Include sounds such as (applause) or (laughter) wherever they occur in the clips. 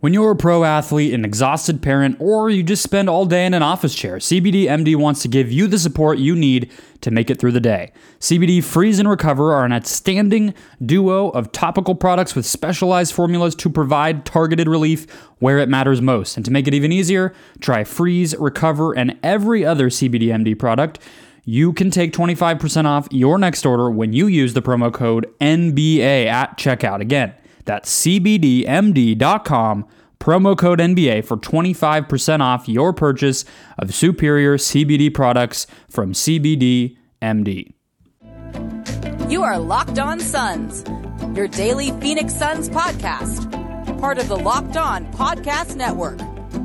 When you're a pro athlete, an exhausted parent, or you just spend all day in an office chair, CBD MD wants to give you the support you need to make it through the day. CBD Freeze and Recover are an outstanding duo of topical products with specialized formulas to provide targeted relief where it matters most. And to make it even easier, try Freeze, Recover, and every other CBD MD product. You can take 25% off your next order when you use the promo code NBA at checkout. Again, that's CBDMD.com, promo code NBA for 25% off your purchase of superior CBD products from CBDMD. You are Locked On Suns, your daily Phoenix Suns podcast, part of the Locked On Podcast Network.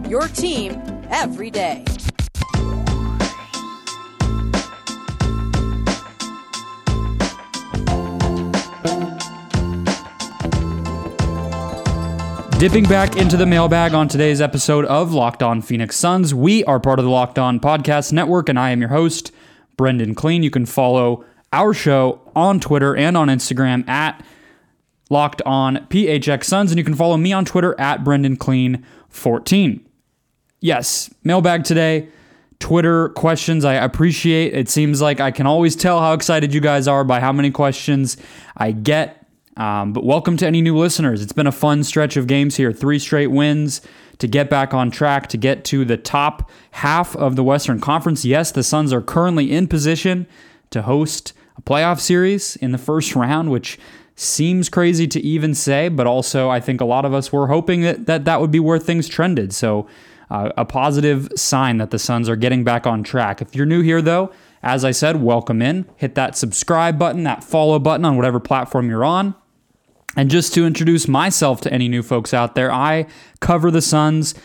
Your team every day. Dipping back into the mailbag on today's episode of Locked On Phoenix Suns. We are part of the Locked On Podcast Network, and I am your host, Brendan Clean. You can follow our show on Twitter and on Instagram at Locked On PHX Suns, and you can follow me on Twitter at Brendan Clean 14. Yes, mailbag today. Twitter questions I appreciate. It seems like I can always tell how excited you guys are by how many questions I get um, but welcome to any new listeners. It's been a fun stretch of games here, three straight wins to get back on track to get to the top half of the Western Conference. Yes, the Suns are currently in position to host a playoff series in the first round, which seems crazy to even say, but also I think a lot of us were hoping that that, that would be where things trended. So, uh, a positive sign that the Suns are getting back on track. If you're new here, though, as I said, welcome in. Hit that subscribe button, that follow button on whatever platform you're on. And just to introduce myself to any new folks out there, I cover the Suns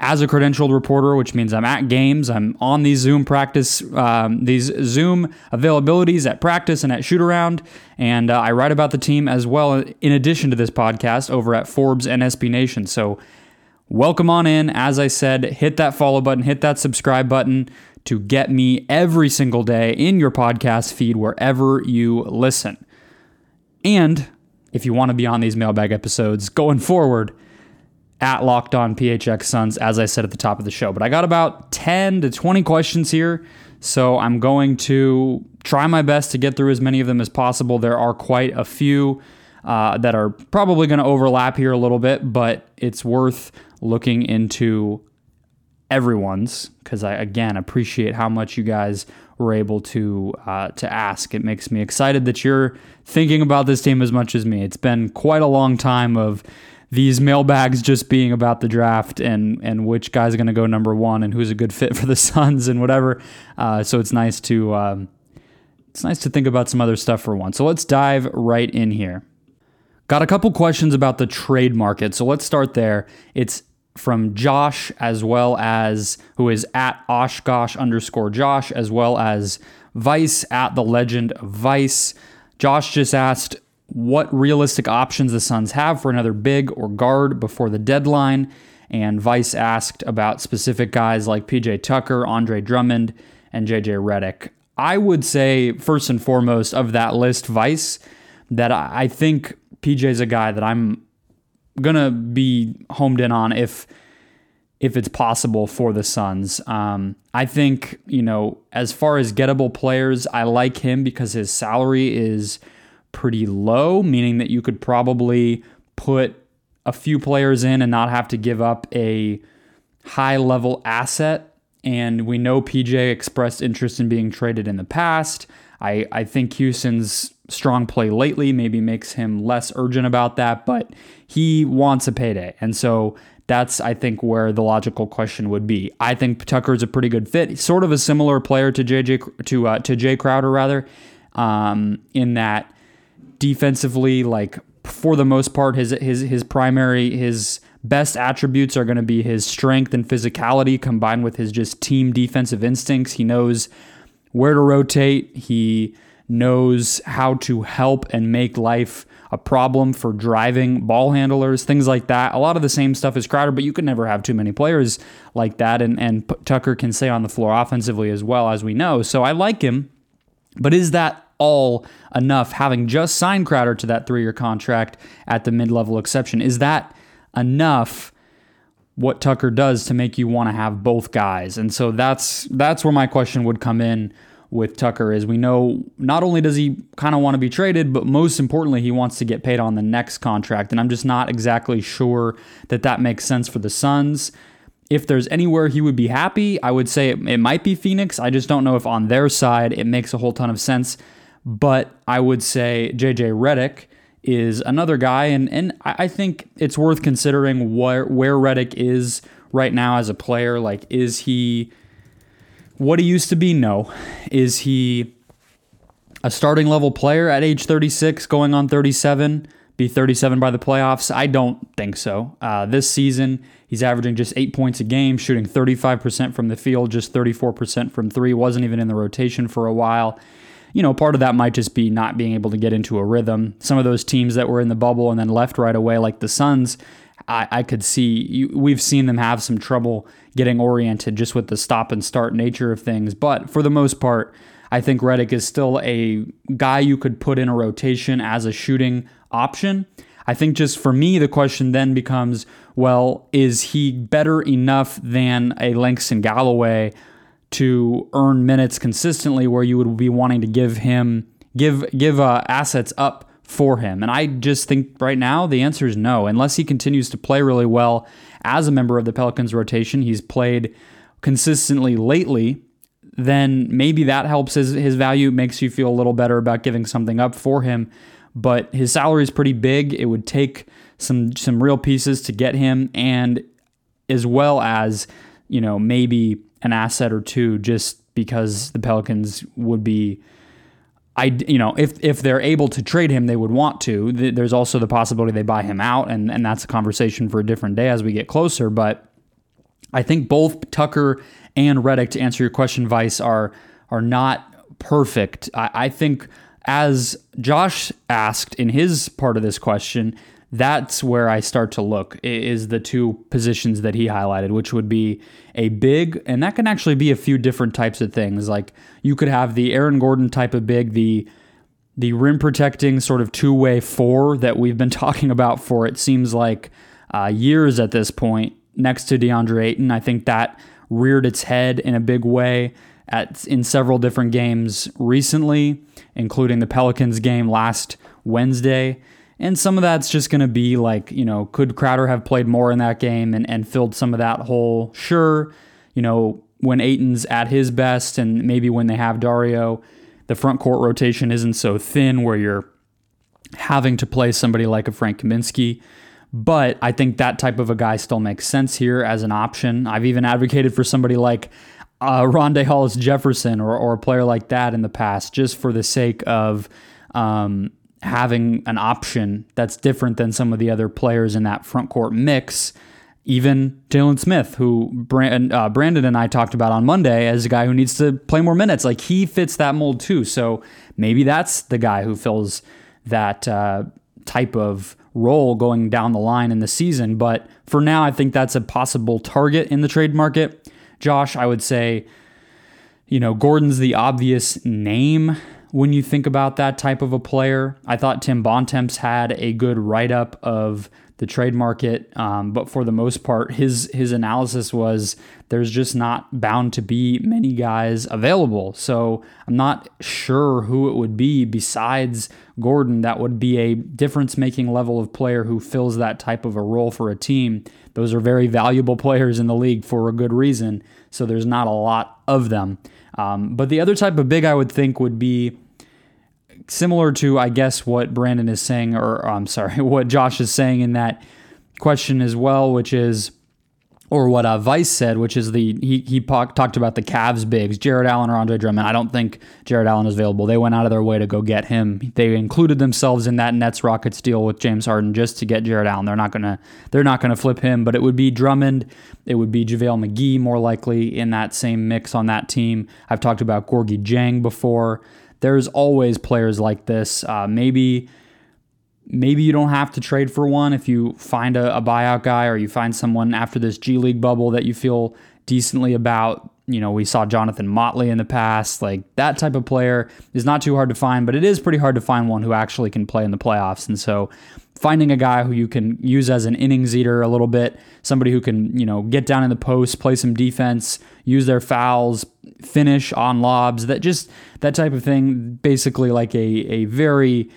as a credentialed reporter, which means I'm at games. I'm on these Zoom practice, um, these Zoom availabilities at practice and at shoot around, and uh, I write about the team as well. In addition to this podcast, over at Forbes and SB Nation. So, welcome on in. As I said, hit that follow button, hit that subscribe button to get me every single day in your podcast feed wherever you listen. And if you want to be on these mailbag episodes going forward at Locked On PHX Suns, as I said at the top of the show. But I got about 10 to 20 questions here, so I'm going to try my best to get through as many of them as possible. There are quite a few uh, that are probably going to overlap here a little bit, but it's worth looking into everyone's because I again appreciate how much you guys were able to uh, to ask. It makes me excited that you're thinking about this team as much as me. It's been quite a long time of these mailbags just being about the draft and and which guy's going to go number one and who's a good fit for the (laughs) Suns and whatever. Uh, so it's nice to um, it's nice to think about some other stuff for once. So let's dive right in here. Got a couple questions about the trade market. So let's start there. It's from Josh as well as who is at Oshkosh underscore Josh as well as Vice at the legend Vice. Josh just asked what realistic options the Suns have for another big or guard before the deadline. And Vice asked about specific guys like PJ Tucker, Andre Drummond, and JJ Redick. I would say, first and foremost, of that list, Vice, that I think PJ is a guy that I'm gonna be homed in on if if it's possible for the Suns. Um, I think you know as far as gettable players, I like him because his salary is pretty low, meaning that you could probably put a few players in and not have to give up a high level asset. And we know PJ expressed interest in being traded in the past. I, I think Houston's strong play lately maybe makes him less urgent about that, but he wants a payday. And so that's, I think, where the logical question would be. I think Tucker is a pretty good fit, sort of a similar player to JJ to uh, to Jae Crowder rather, um, in that defensively, like for the most part, his his his primary his best attributes are going to be his strength and physicality combined with his just team defensive instincts. He knows where to rotate. He knows how to help and make life a problem for driving ball handlers, things like that. A lot of the same stuff as Crowder, but you can never have too many players like that. And, and Tucker can stay on the floor offensively as well, as we know. So I like him. But is that all enough, having just signed Crowder to that three year contract at the mid level exception? Is that enough what Tucker does to make you want to have both guys. And so that's that's where my question would come in with Tucker is we know not only does he kind of want to be traded, but most importantly, he wants to get paid on the next contract. And I'm just not exactly sure that that makes sense for the Suns. If there's anywhere he would be happy, I would say it, it might be Phoenix. I just don't know if on their side it makes a whole ton of sense. But I would say JJ Redick is another guy, and and I think it's worth considering where where Redick is right now as a player. Like, is he what he used to be? No. Is he a starting level player at age 36, going on 37? Be 37 by the playoffs? I don't think so. Uh, this season, he's averaging just eight points a game, shooting 35% from the field, just 34% from three. Wasn't even in the rotation for a while. You know, part of that might just be not being able to get into a rhythm. Some of those teams that were in the bubble and then left right away, like the Suns, I, I could see you, we've seen them have some trouble getting oriented just with the stop and start nature of things. But for the most part, I think Redick is still a guy you could put in a rotation as a shooting option. I think just for me, the question then becomes well, is he better enough than a Langston Galloway to earn minutes consistently where you would be wanting to give him, give, give uh, assets up for him? And I just think right now the answer is no. Unless he continues to play really well as a member of the Pelicans rotation, he's played consistently lately, then maybe that helps his, his value, makes you feel a little better about giving something up for him. But his salary is pretty big. It would take some some real pieces to get him, and as well as you know maybe an asset or two, just because the Pelicans would be I, you know, if if they're able to trade him, they would want to. There's also the possibility they buy him out, and and that's a conversation for a different day as we get closer. But I think both Tucker and Redick, to answer your question, Vice, are are not perfect. I, I think, as Josh asked in his part of this question, that's where I start to look is the two positions that he highlighted, which would be a big, and that can actually be a few different types of things. Like you could have the Aaron Gordon type of big, the the rim protecting sort of two way four that we've been (laughs) talking about for it seems like uh, years at this point. Next to DeAndre Ayton, I think that reared its head in a big way at in several different games recently, including the Pelicans game last Wednesday. And some of that's just going to be like, you know, could Crowder have played more in that game and, and filled some of that hole? Sure. You know, when Ayton's at his best and maybe when they have Dario, the front court rotation isn't so thin where you're having to play somebody like a Frank Kaminsky. But I think that type of a guy still makes sense here as an option. I've even advocated for somebody like uh, Rondae Hollis Jefferson or, or a player like that in the past, just for the sake of um, having an option that's different than some of the other players in that front court mix. Even Jalen Smith, who Brand, uh, Brandon and I talked about on Monday as a guy who needs to play more minutes, like he fits that mold too. So maybe that's the guy who fills that uh, type of role going down the line in the season. But for now, I think that's a possible target in the trade market. Josh, I would say, you know, Gordon's the obvious name when you think about that type of a player. I thought Tim Bontemps had a good write up of the trade market, um, but for the most part, his his analysis was there's just not bound to be many guys available. So I'm not sure who it would be besides Gordon that would be a difference making level of player who fills that type of a role for a team. Those are very valuable (laughs) players in the league for a good reason. So there's not a lot of them. Um, but the other type of big I would think would be similar to, I guess, what Brandon is saying, or I'm sorry, (laughs) what Josh is saying in that question as well, which is, or what uh, Vice said, which is the he he talked about the Cavs bigs, Jarrett Allen or Andre Drummond. I don't think Jarrett Allen is available. They went out of their way to go get him. They included themselves in that Nets Rockets deal with James Harden just to get Jarrett Allen. They're not gonna they're not gonna flip him, but it would be Drummond. It would be JaVale McGee more likely in that same mix on that team. I've talked about Gorgui Dieng before. There's always players like this. Uh, maybe maybe you don't have to trade for one if you find a, a, buyout guy or you find someone after this G League bubble that you feel decently about. You know, we saw Jonathan Motley in the past. Like that type of player is not too hard to find, but it is pretty hard to find one who actually can play in the playoffs. And so finding a guy who you can use as an innings eater a little bit, somebody who can, you know, get down in the post, play some defense, use their fouls, finish on lobs, that just that type of thing. Basically, like a a very,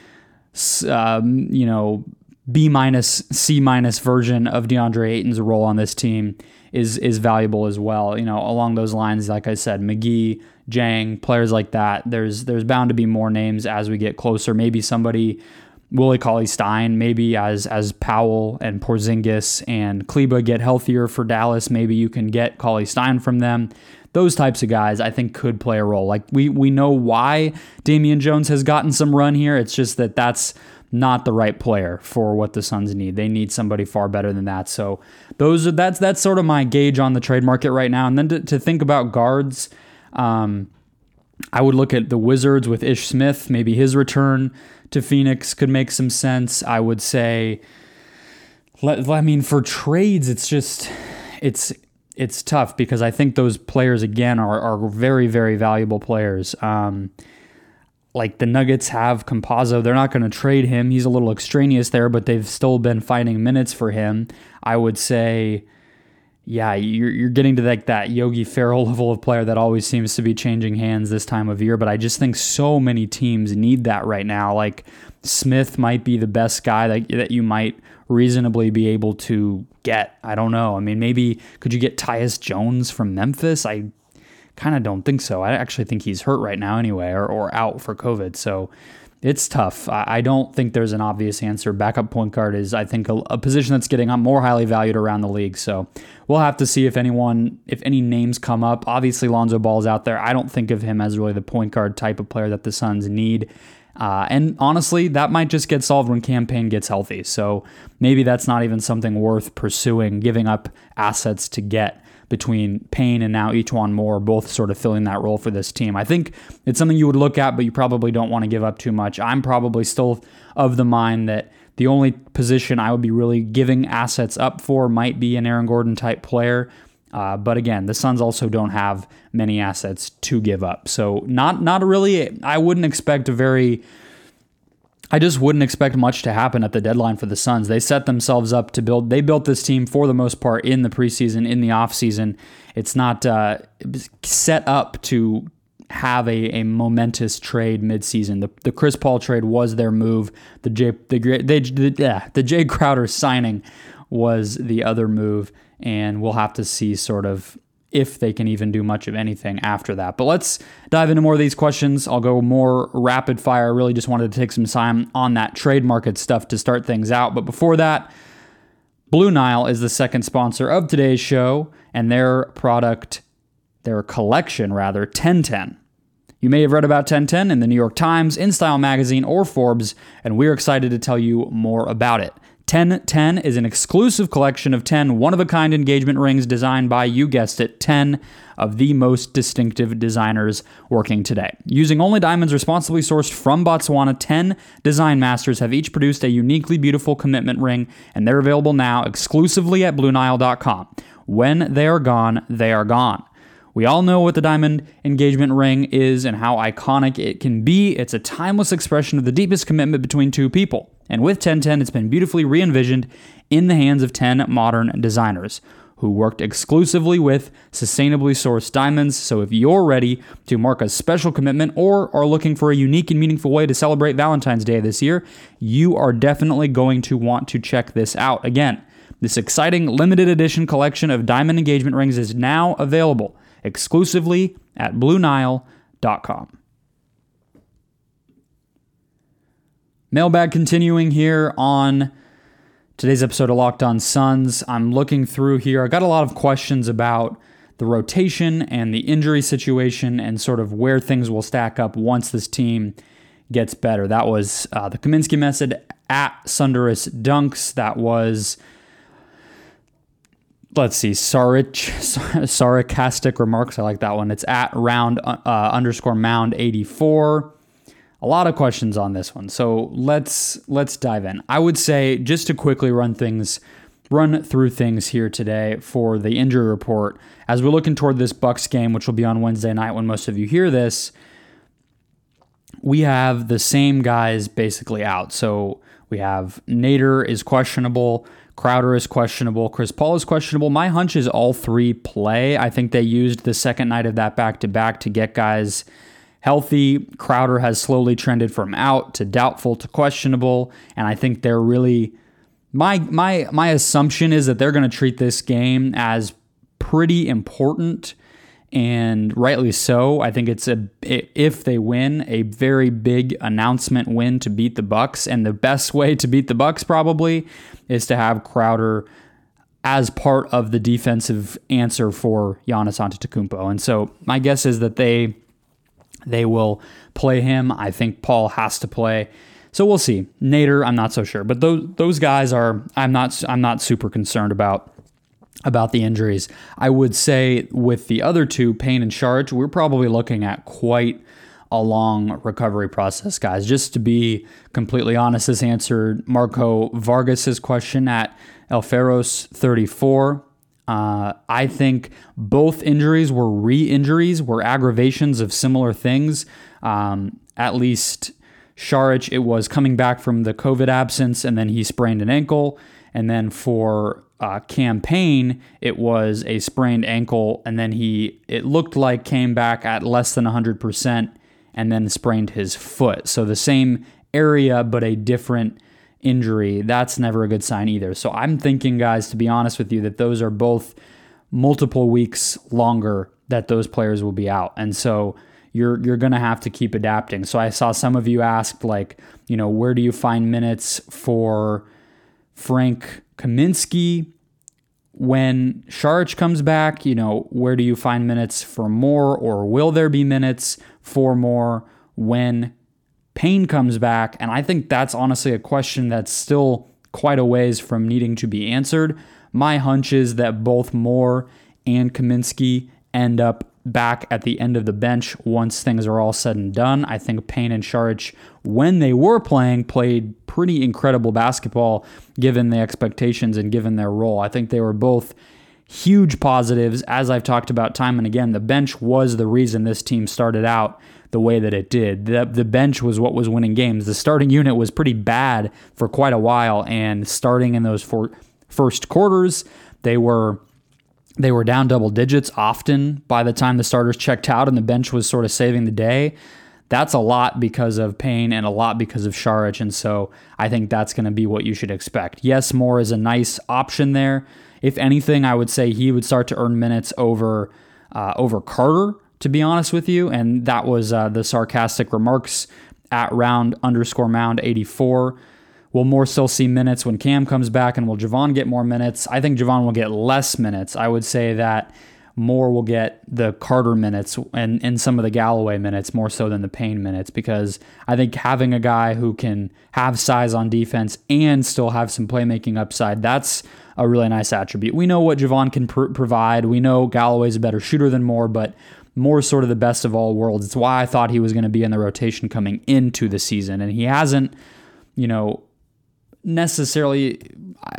um, you know, B minus C minus version of DeAndre Ayton's role on this team is is valuable as well. You know, along those lines, like I said, McGee, Dieng, players like that. There's there's bound to be more names as we get closer. Maybe somebody Willie Cauley Stein, maybe as as Powell and Porzingis and Kleber get healthier for Dallas, maybe you can get Cauley Stein from them. Those types of guys I think could play a role. Like we we know why Damian Jones has gotten some run here. It's just that that's not the right player for what the Suns need. They need somebody far better than that. So those are that's that's sort of my gauge on the trade market right now. And then to, to think about guards, um, I would look at the Wizards with Ish Smith. Maybe his return to Phoenix could make some sense. I would say. I mean, for trades, it's just it's it's tough because I think those players again are are very very valuable players. Um, like the Nuggets have Campazzo. They're not going to trade him. He's a little extraneous there, but they've still been finding minutes for him. I would say, yeah, you're, you're getting to like that Yogi Ferrell (laughs) level of player that always seems to be changing hands this time of year. But I just think so many teams need that right now. Like Smith might be the best guy that, that you might reasonably be able to get. I don't know. I mean, maybe could you get Tyus Jones from Memphis? I kind of don't think so. I actually think he's hurt right now anyway, or, or out for COVID. So it's tough. I, I don't think there's an obvious answer. Backup point guard is, I think, a, a position that's getting more highly valued around the league. So we'll have to see if anyone, if any names come up. Obviously, Lonzo Ball's out there. I don't think of him as really the point guard type of player that the Suns need. Uh, and honestly, that might just get solved when Cam Payne gets healthy. So maybe that's not even something worth pursuing, giving up assets to get between Payne and now E'Twaun Moore, both sort of filling that role for this team. I think it's something you would look at, but you probably don't want to give up too much. I'm probably still of the mind that the only position I would be really giving assets up for might be an Aaron Gordon type player. Uh, but again, the Suns also don't have many assets to give up. So not not really. I wouldn't expect a very I just wouldn't expect much to happen at the deadline for the Suns. They set themselves up to build. They built this team for the most part in the preseason, in the offseason. It's not uh, set up to have a, a momentous trade midseason. The the Chris Paul trade was their move. The Jay the they, the, yeah, the Jae Crowder signing was the other move, and we'll have to see sort of if they can even do much of anything after that. But let's dive into more of these questions. I'll go more rapid fire. I really just wanted to take some time on that trade market stuff to start things out. But before that, Blue Nile is the second sponsor of today's show, and their product, their collection rather, 1010. You may have read about 1010 in the New York Times, InStyle magazine, or Forbes, and we're excited to tell you more about it. 1010 is an exclusive collection of 10 one of a kind engagement rings designed by, you guessed it, 10 of the most distinctive designers working today. Using only diamonds responsibly sourced from Botswana, 10 design masters have each produced a uniquely beautiful commitment ring, and they're available now exclusively at BlueNile.com. When they are gone, they are gone. We all know what the diamond engagement ring is and how iconic it can be. It's a timeless expression of the deepest commitment between two people. And with 1010, it's been beautifully re envisioned in the hands of 10 modern designers who worked exclusively with sustainably sourced diamonds. So if you're ready to mark a special commitment or are looking for a unique and meaningful way to celebrate Valentine's Day this year, you are definitely going to want to check this out. Again, this exciting limited edition collection of diamond engagement rings is now available exclusively at BlueNile.com. Mailbag continuing here on today's episode of Locked On Suns. I'm looking through here. I got a lot of questions about the rotation and the injury situation and sort of where things will stack up once this team gets better. That was uh, the Kaminsky method at Sunderous Dunks. That was let's see, Sarich, sarcastic remarks. I like that one. It's at round uh, underscore mound 84 a lot of questions on this one. So let's let's dive in. I would say just to quickly run things run through things here today for the injury report as we're looking toward this Bucks game which will be on Wednesday night when most of you hear this. We have the same guys basically out. So We have Nader is questionable. Crowder is questionable. Chris Paul is questionable. My hunch is all three play. I think they used the second night of that back to back to get guys healthy. Crowder has slowly trended from out to doubtful to questionable, and I think they're really my my my assumption is that they're going to treat this game as pretty important and rightly so. I think it's a if they win, a very big announcement win to beat the Bucks, and the best way to beat the Bucks probably is to have Crowder as part of the defensive answer for Giannis Antetokounmpo. And so my guess is that they they will play him. I think Paul has to play. So we'll see. Nader, I'm not so sure, but those those guys are I'm not I'm not super concerned about about the injuries. I would say with the other two, Payne and Saric, we're probably looking at quite a long recovery process, guys. Just to be completely honest, this answered Marco Vargas's question at Elferos 34. Uh, I think both injuries were re injuries, were aggravations of similar things. Um, at least Saric, it was coming back from the COVID absence and then he sprained an ankle. And then for uh, Cam Payne, it was a sprained ankle, and then he it looked like came back at less than 100% and then sprained his foot. So the same area, but a different injury. That's never a good sign either. So I'm thinking, guys, to be honest with you, that those are both multiple weeks longer that those players will be out. And so you're you're going to have to keep adapting. So I saw some of you asked like, you know, where do you find minutes for Frank Kaminsky. When Saric comes back, you know, where do you find minutes for Moore, or will there be minutes for Moore when Payne comes back? And I think that's honestly a question that's still quite a ways from needing to be answered. My hunch is that both Moore and Kaminsky end up back at the end of the bench once things are all said and done. I think Payne and Saric, when they were playing, played pretty incredible basketball given the expectations and given their role. I think they were both huge positives. As I've talked about time and again, the bench was the reason this team started out the way that it did. The, the bench was what was winning games. The starting unit was pretty bad for quite a while, and starting in those four, first quarters, they were they were down double digits often by the time the starters checked out and the bench was sort of saving the day. That's a lot because of Payne and a lot because of Saric. And so I think that's going to be what you should expect. Yes, Moore is a nice option there. If anything, I would say he would start to earn minutes over uh, over Carter, to be honest with you. And that was uh, the sarcastic remarks at round underscore mound 84. Will Moore still see minutes when Cam comes back? And will Jevon get more minutes? I think Jevon will get less minutes. I would say that Moore will get the Carter minutes and, and some of the Galloway minutes more so than the Payne minutes because I think having a guy who can have size on defense and still have some playmaking upside, that's a really nice attribute. We know what Jevon can pr- provide. We know Galloway's a better shooter than Moore, but Moore's sort of the best of all worlds. It's why I thought he was going to be in the rotation coming into the season, and he hasn't, you know, necessarily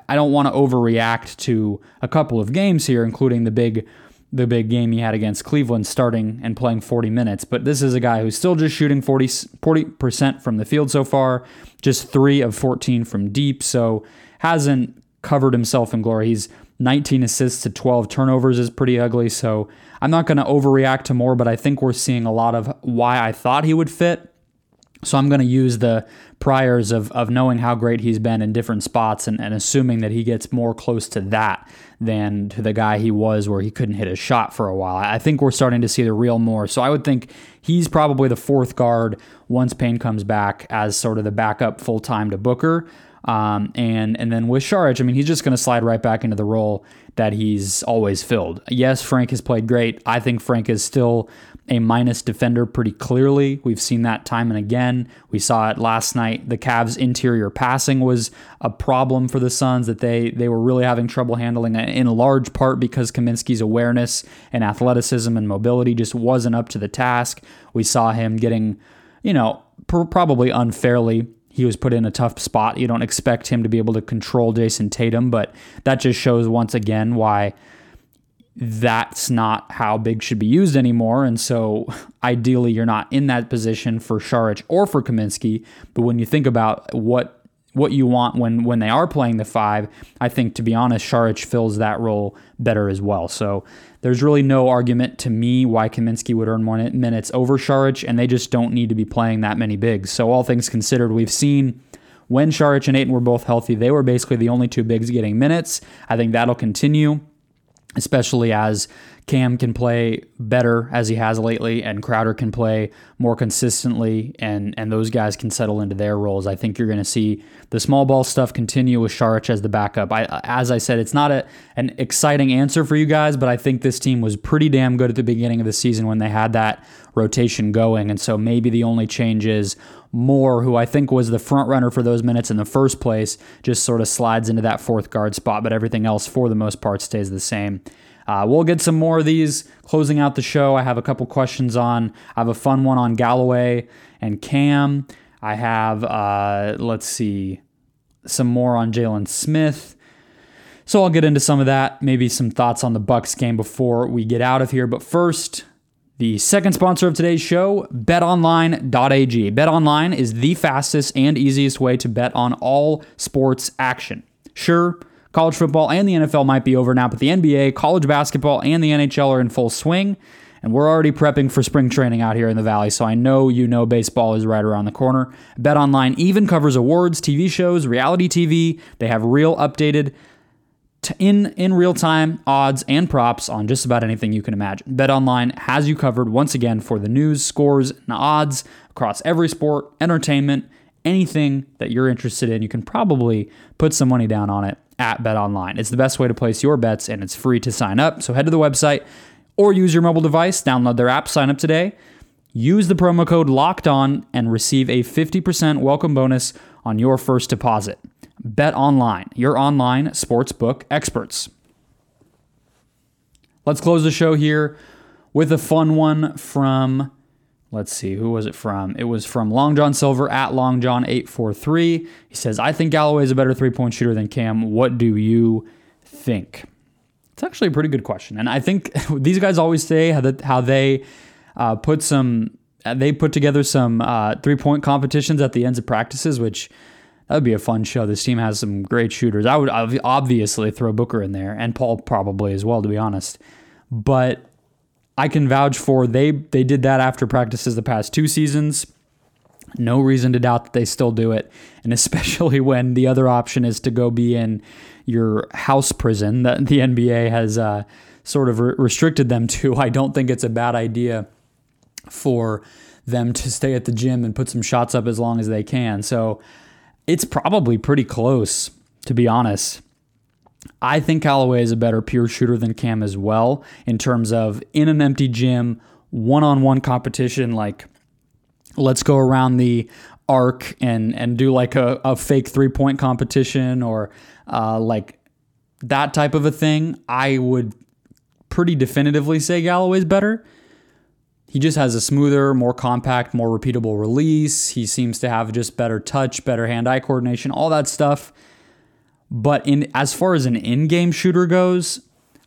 I don't want to overreact to a couple of games here, including the big the big game he had against Cleveland starting and playing 40 minutes. But this is a guy who's still just shooting 40, 40% from the field so far, just 3 of 14 from deep, so hasn't covered himself in glory. He's 19 assists to 12 turnovers is pretty ugly, so I'm not going to overreact to Moore, but I think we're seeing a lot of why I thought he would fit so I'm going to use the priors of, of knowing how great he's been in different spots and, and assuming that he gets more close to that than to the guy he was where he couldn't hit a shot for a while. I think we're starting to see the real Moore. So I would think he's probably the fourth guard once Payne comes back as sort of the backup full time to Booker. Um, and and then with Saric, I mean, he's just going to slide right back into the role that he's always filled. Yes, Frank has played great. I think Frank is still a minus defender pretty clearly. We've seen that time and again. We saw it last night. The Cavs' interior passing was a problem for the Suns that they they were really having trouble handling in large part because Kaminsky's awareness and athleticism and mobility just wasn't up to the task. We saw him getting, you know, pr- probably unfairly he was put in a tough spot. You don't expect him to be able to control Jayson Tatum, but that just shows once again why that's not how big should be used anymore. And so ideally you're not in that position for Saric or for Kaminsky. But when you think about what what you want when when they are playing the five. I think to be honest, Saric fills that role better as well. So there's really no argument to me why Kaminsky would earn more minutes over Saric, and they just don't need to be playing that many bigs. So all things considered, we've seen when Saric and Ayton were both healthy, they were basically the only two bigs getting minutes. I think that'll continue, especially as Cam can play better as he has lately, and Crowder can play more consistently, and and those guys can settle into their roles. I think you're going to see the small ball stuff continue with Saric as the backup. I, as I said, it's not a an exciting answer for you guys, but I think this team was pretty damn good at the beginning of the season when they had that rotation going, and so maybe the only change is Moore, who I think was the front runner for those minutes in the first place, just sort of slides into that fourth guard spot, but everything else for the most part stays the same. Uh, we'll get some more of these closing out the show. I have a couple questions on. I have a fun one on Galloway and Cam. I have, uh, let's see, some more on Jalen Smith. So I'll get into some of that, maybe some thoughts on the Bucks game before we get out of here. But first, the second sponsor of today's show, betonline.ag. BetOnline is the fastest and easiest way to bet on all sports action. Sure, College football and the NFL might be over now, but the NBA, college basketball, and the NHL are in full swing. And we're already prepping for spring training out here in the Valley, so I know you know baseball is right around the corner. Bet Online even covers awards, TV shows, reality TV. They have real updated in in real time odds and props on just about anything you can imagine. BetOnline has you covered once again for the news, scores, and odds across every sport, entertainment, anything that you're interested in. You can probably put some money down on it at BetOnline. It's the best way to place your bets and it's free to sign up. So head to the website or use your mobile device, download their app, sign up today. Use the promo code locked on and receive a 50% welcome bonus on your first deposit. Bet online, your online sportsbook experts. Let's close the show here with a fun one from Let's see, who was it from? It was from Long John Silver at Long John 843. He says, I think Galloway is a better three point shooter than Cam. What do you think? It's actually a pretty good question. And I think (laughs) these guys always say how, that, how they uh, put some, they put together some uh, three point competitions at the ends of practices, which that would be a fun show. This team has some great shooters. I would obviously throw Booker in there and Paul probably as well, to be honest. But I can vouch for they they did that after practices the past two seasons. No reason to doubt that they still do it, and especially (laughs) when the other option is to go be in your house prison that the NBA has uh, sort of re- restricted them to. I don't think it's a bad idea for them to stay at the gym and put some shots up as long as they can. So it's probably pretty close, to be honest. I think Galloway is a better pure shooter than Cam as well in terms of in an empty gym, one on one competition. Like, let's go around the arc and and do like a, a fake three point competition or uh, like that type of a thing. I would pretty definitively say Galloway's better. He just has a smoother, more compact, more repeatable release. He seems to have just better touch, better hand eye coordination, all that stuff but in as far as an in-game shooter goes,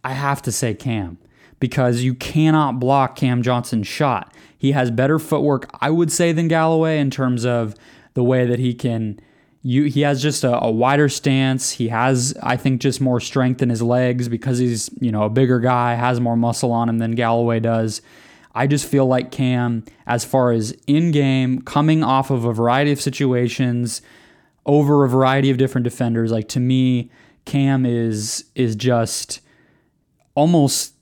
I have to say Cam because you cannot block Cam Johnson's shot. He has better footwork, I would say, than Galloway in terms of the way that he can. You, he has just a, a wider stance. He has, I think, just more strength in his legs because he's, you know, a bigger guy, has more muscle on him than Galloway does. I just feel like Cam, as far as in game, coming off of a variety of situations, over a variety of different defenders. Like to me, Cam is is just almost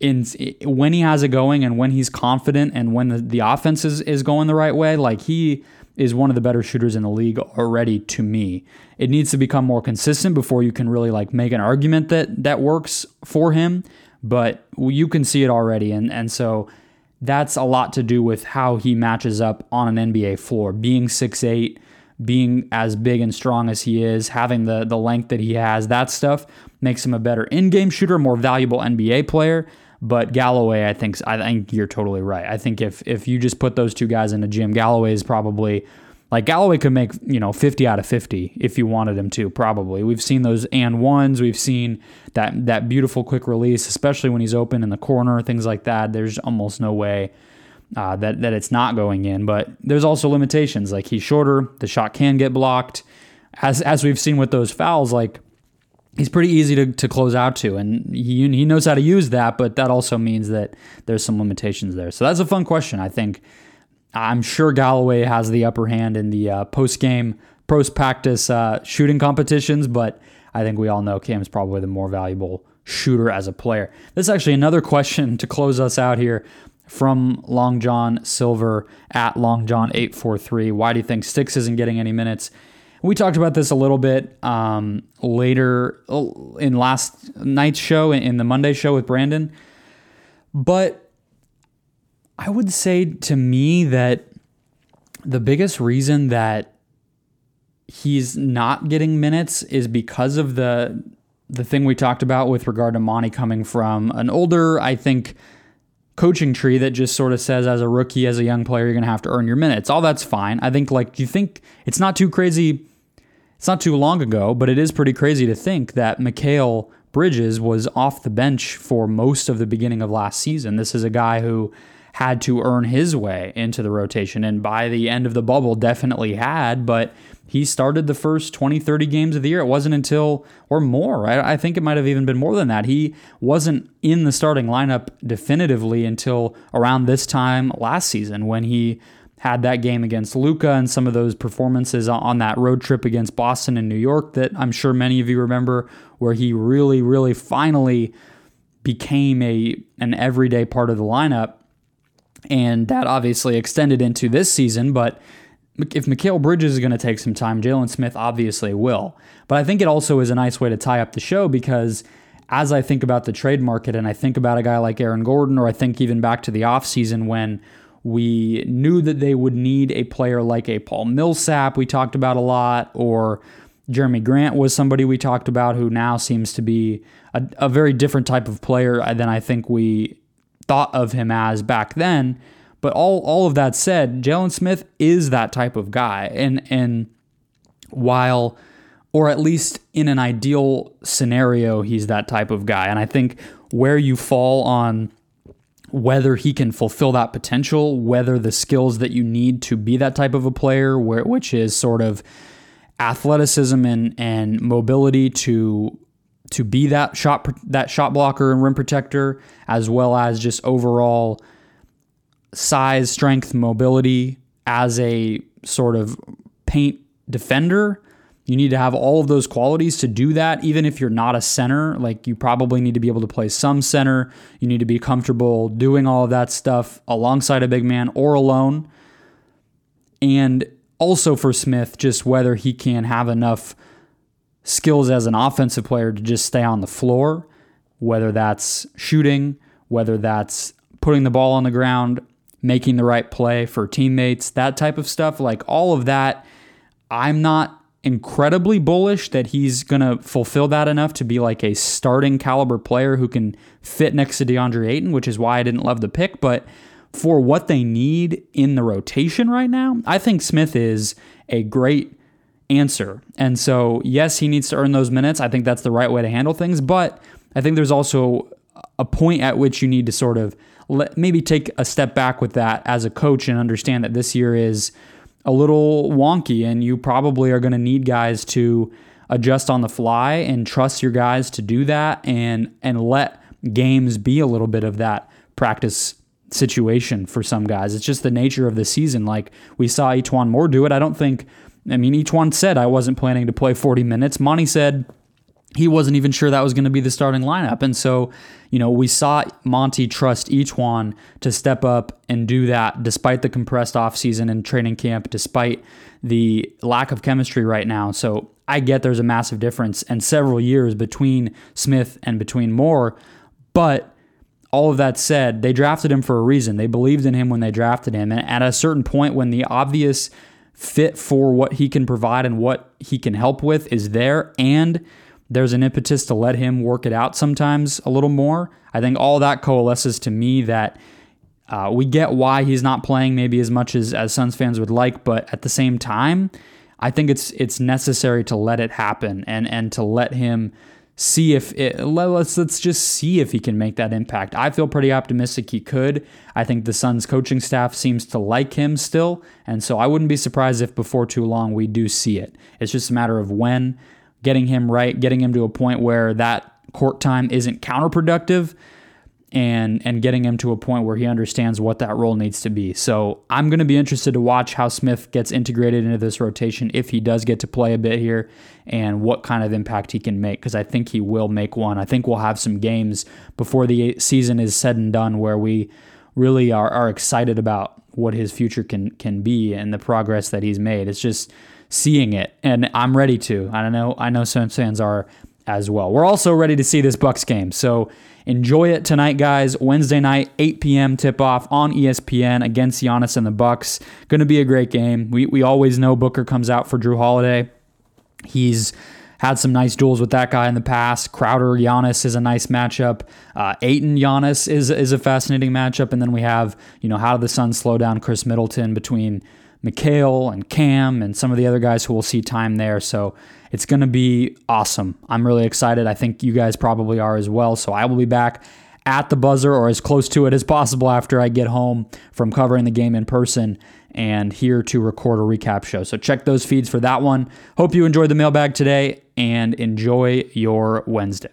in when he has it going and when he's confident and when the, the offense is, is going the right way, like he is one of the better shooters in the league already to me. It needs to become more consistent before you can really like make an argument that that works for him, but you can see it already and and so that's a lot to do with how he matches up on an NBA floor. Being six eight being as big and strong as he is, having the the length that he has, that stuff makes him a better in-game shooter, more valuable NBA player. But Galloway, I think I think you're totally right. I think if if you just put those two guys in a gym, Galloway is probably like Galloway could make, you know, 50 out of 50 if you wanted him to, probably. We've seen those and ones, we've seen that that beautiful quick release, especially when he's open in the corner, things like that. There's almost no way uh, that that it's not going in. But there's also limitations. Like he's shorter, the shot can get blocked, as as we've seen with those fouls, like he's pretty easy to, to close out to, and he he knows how to use that. But that also means that there's some limitations there. So that's a fun question. I think I'm sure Galloway has the upper hand in the uh, post game, post practice uh, shooting competitions, but I think we all know Cam's probably the more valuable shooter as a player. This is actually another (laughs) question to close us out here from Long John Silver at Long John 843. Why do you think Sticks isn't getting any minutes? We talked about this a little bit um, later in last night's show, in the Monday show with Brandon. But I would say to me that the biggest reason that he's not getting minutes is because of the the thing we talked about with regard to Monty coming from an older, I think, coaching tree that just sort of says as a rookie, as a young player, you're going to have to earn your minutes. All that's fine. I think like you think it's not too crazy. It's not too long ago, but it is pretty crazy to think that Mikal Bridges was off the bench for most of the beginning of last season. This is a guy who had to earn his way into the rotation and by the end of the bubble definitely had, but he started the first 20, 30 games of the year. It wasn't until, or more, I, I think it might have even been more than that. He wasn't in the starting lineup definitively until around this time last season when he had that game against Luka and some of those performances on that road trip against Boston and New York that I'm sure many of you remember, where he really, really finally became a an everyday part of the lineup and that obviously extended into this season. But if Mikal Bridges is going to take some time, Jalen Smith obviously will. But I think it also is a nice way to tie up the show because as I think about the trade market and I think about a guy like Aaron Gordon, or I think even back to the offseason when we knew that they would need a player like a Paul Millsap, we talked about a lot, or Jerami Grant was somebody we talked about who now seems to be a, a very different type of player than I think we thought of him as back then. But all all of that said, Jalen Smith is that type of guy, and and while or at least in an ideal scenario, he's that type of guy. And I think where you fall on whether he can fulfill that potential, whether the skills that you need to be that type of a player, where, which is sort of athleticism and, and mobility to to be that shot that shot blocker and rim protector, as well as just overall size, strength, mobility as a sort of paint defender. You need to have all of those qualities to do that, even if you're not a center. Like, you probably need to be able to play some center. You need to be comfortable doing all of that stuff alongside a big man or alone. And also for Smith, just whether he can have enough skills as an offensive player to just stay on the floor, whether that's shooting, whether that's putting the ball on the ground, making the right play for teammates, that type of stuff. Like all of that, I'm not incredibly bullish that he's going to fulfill that enough to be like a starting caliber player who can fit next to DeAndre Ayton, which is why I didn't love the pick. But for what they need in the rotation right now, I think Smith is a great answer. And so, yes, he needs to earn those minutes. I think that's the right way to handle things. But I think there's also a point at which you need to sort of let, maybe take a step back with that as a coach and understand that this year is a little wonky and you probably are going to need guys to adjust on the fly and trust your guys to do that and and let games be a little bit of that practice situation for some guys. It's just the nature of the season. Like we saw E'Twaun Moore do it. I don't think I mean, E'Twaun said I wasn't planning to play 40 minutes. Monty said he wasn't even sure that was going to be the starting lineup. And so, you know, we saw Monty trust E'Twaun to step up and do that despite the compressed offseason and training camp, despite the lack of chemistry right now. So I get there's a massive difference and several years between Smith and between Moore. But all of that said, they drafted him for a reason. They believed in him when they drafted him. And at a certain point, when the obvious fit for what he can provide and what he can help with is there. And there's an impetus to let him work it out sometimes a little more. I think all that coalesces to me that uh, we get why he's not playing maybe as much as, as Suns fans would like, but at the same time, I think it's it's necessary to let it happen and and to let him see if it, let's let's just see if he can make that impact. I feel pretty optimistic he could. I think the Suns coaching staff seems to like him still, and so I wouldn't be surprised if before too long we do see it. It's just a matter of when, getting him right, getting him to a point where that court time isn't counterproductive and and getting him to a point where he understands what that role needs to be. So I'm going to be interested to watch how Smith gets integrated into this rotation if he does get to play a bit here and what kind of impact he can make because I think he will make one. I think we'll have some games before the season is said and done where we really are, are excited about what his future can can be and the progress that he's made. It's just seeing it and I'm ready to. I don't know I know some fans are as well. We're also ready to see this Bucks game. So Enjoy it tonight, guys. Wednesday night, 8 p.m. tip off on ESPN against Giannis and the Bucks. Going to be a great game. We we always know Booker comes out for Jrue Holiday. He's had some nice duels with that guy in the past. Crowder Giannis is a nice matchup. Uh, Ayton Giannis is is a fascinating matchup, and then we have you know how do the Suns slow down Khris Middleton between Mikal and Cam and some of the other guys who will see time there. So it's going to be awesome. I'm really excited. I think you guys probably are as well. So I will be back at the buzzer or as close to it as possible after I get home from covering the game in person and here to record a recap show. So check those feeds for that one. Hope you enjoyed the mailbag today and enjoy your Wednesday.